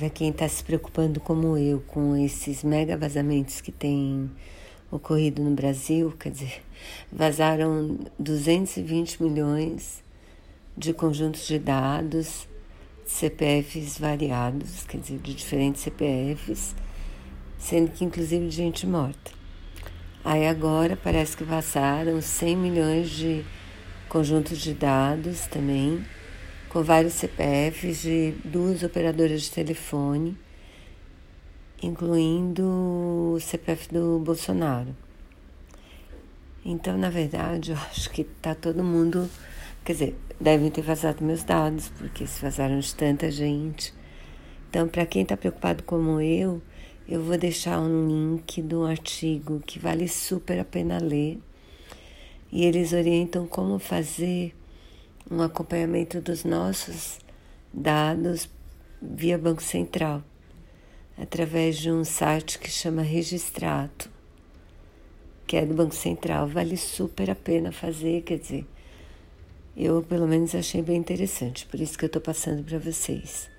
para quem está se preocupando como eu com esses mega vazamentos que têm ocorrido no Brasil, quer dizer, vazaram 220 milhões de conjuntos de dados, CPFs variados, quer dizer, de diferentes CPFs, sendo que inclusive de gente morta. Aí agora parece que vazaram 100 milhões de conjuntos de dados também, com vários CPFs de duas operadoras de telefone, incluindo o CPF do Bolsonaro. Então, na verdade, eu acho que está todo mundo. Quer dizer, devem ter vazado meus dados, porque se vazaram de tanta gente. Então, para quem está preocupado como eu, eu vou deixar um link do artigo que vale super a pena ler. E eles orientam como fazer um acompanhamento dos nossos dados via Banco Central, através de um site que chama Registrato que é do Banco Central, vale super a pena fazer, quer dizer, eu pelo menos achei bem interessante, por isso que eu estou passando para vocês.